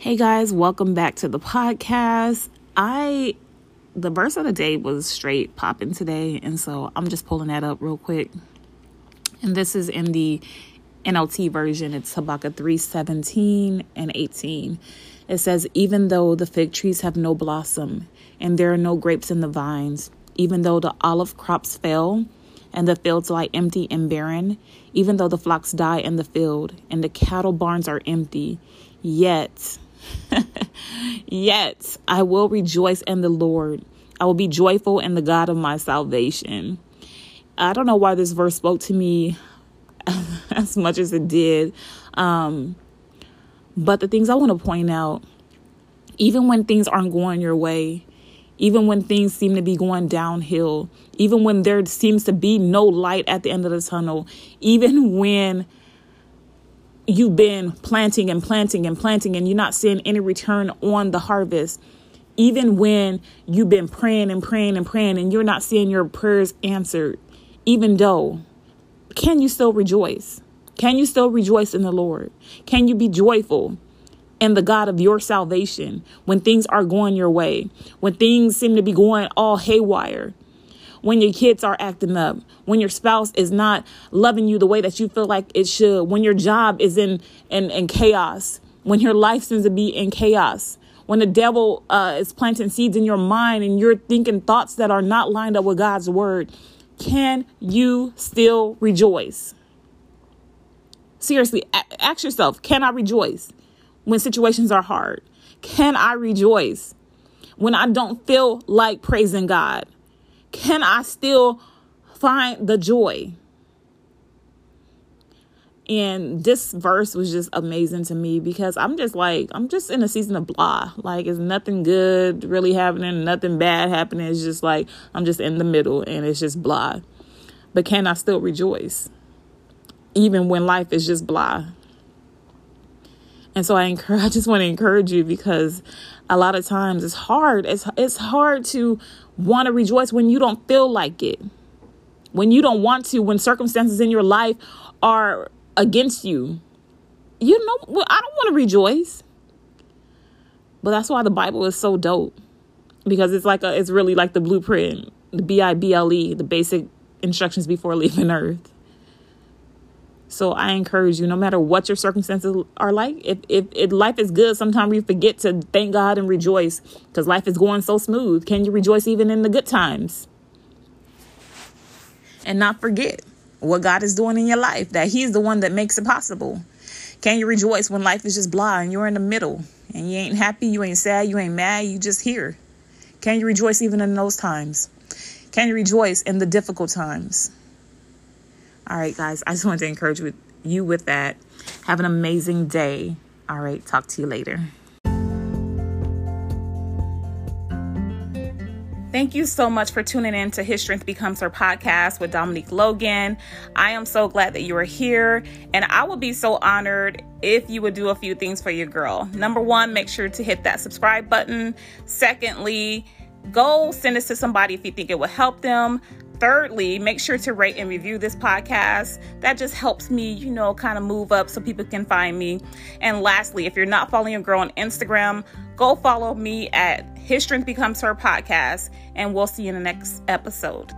Hey guys, welcome back to the podcast. I the verse of the day was straight popping today, and so I'm just pulling that up real quick. And this is in the NLT version. It's Habakkuk 3 17 and 18. It says, Even though the fig trees have no blossom, and there are no grapes in the vines, even though the olive crops fail, and the fields lie empty and barren, even though the flocks die in the field, and the cattle barns are empty, yet Yet I will rejoice in the Lord. I will be joyful in the God of my salvation. I don't know why this verse spoke to me as much as it did. Um, but the things I want to point out, even when things aren't going your way, even when things seem to be going downhill, even when there seems to be no light at the end of the tunnel, even when you've been planting and planting and planting and you're not seeing any return on the harvest. Even when you've been praying and praying and praying and you're not seeing your prayers answered even though can you still rejoice? Can you still rejoice in the lord? Can you be joyful in the god of your salvation when things are going your way? When things seem to be going all haywire when your kids are acting up, when your spouse is not loving you the way that you feel like it should, when your job is in, in, in chaos, when your life seems to be in chaos, when the devil uh, is planting seeds in your mind and you're thinking thoughts that are not lined up with God's word, can you still rejoice? Seriously, a- ask yourself can I rejoice when situations are hard? Can I rejoice when I don't feel like praising God? Can I still find the joy? And this verse was just amazing to me because I'm just like, I'm just in a season of blah. Like, it's nothing good really happening, nothing bad happening. It's just like, I'm just in the middle and it's just blah. But can I still rejoice? Even when life is just blah. And so I encourage, I just want to encourage you because a lot of times it's hard. It's it's hard to want to rejoice when you don't feel like it. When you don't want to, when circumstances in your life are against you. You know, well, I don't want to rejoice. But that's why the Bible is so dope. Because it's like a it's really like the blueprint, the B I B L E, the basic instructions before leaving earth. So I encourage you, no matter what your circumstances are like, if, if, if life is good, sometimes we forget to thank God and rejoice because life is going so smooth. Can you rejoice even in the good times? And not forget what God is doing in your life, that He's the one that makes it possible. Can you rejoice when life is just blah and you're in the middle and you ain't happy, you ain't sad, you ain't mad, you just here? Can you rejoice even in those times? Can you rejoice in the difficult times? All right, guys, I just wanted to encourage with you with that. Have an amazing day. All right, talk to you later. Thank you so much for tuning in to His Strength Becomes Her podcast with Dominique Logan. I am so glad that you are here, and I would be so honored if you would do a few things for your girl. Number one, make sure to hit that subscribe button. Secondly, go send this to somebody if you think it will help them. Thirdly, make sure to rate and review this podcast. That just helps me, you know, kind of move up so people can find me. And lastly, if you're not following your girl on Instagram, go follow me at His Strength Becomes Her podcast, and we'll see you in the next episode.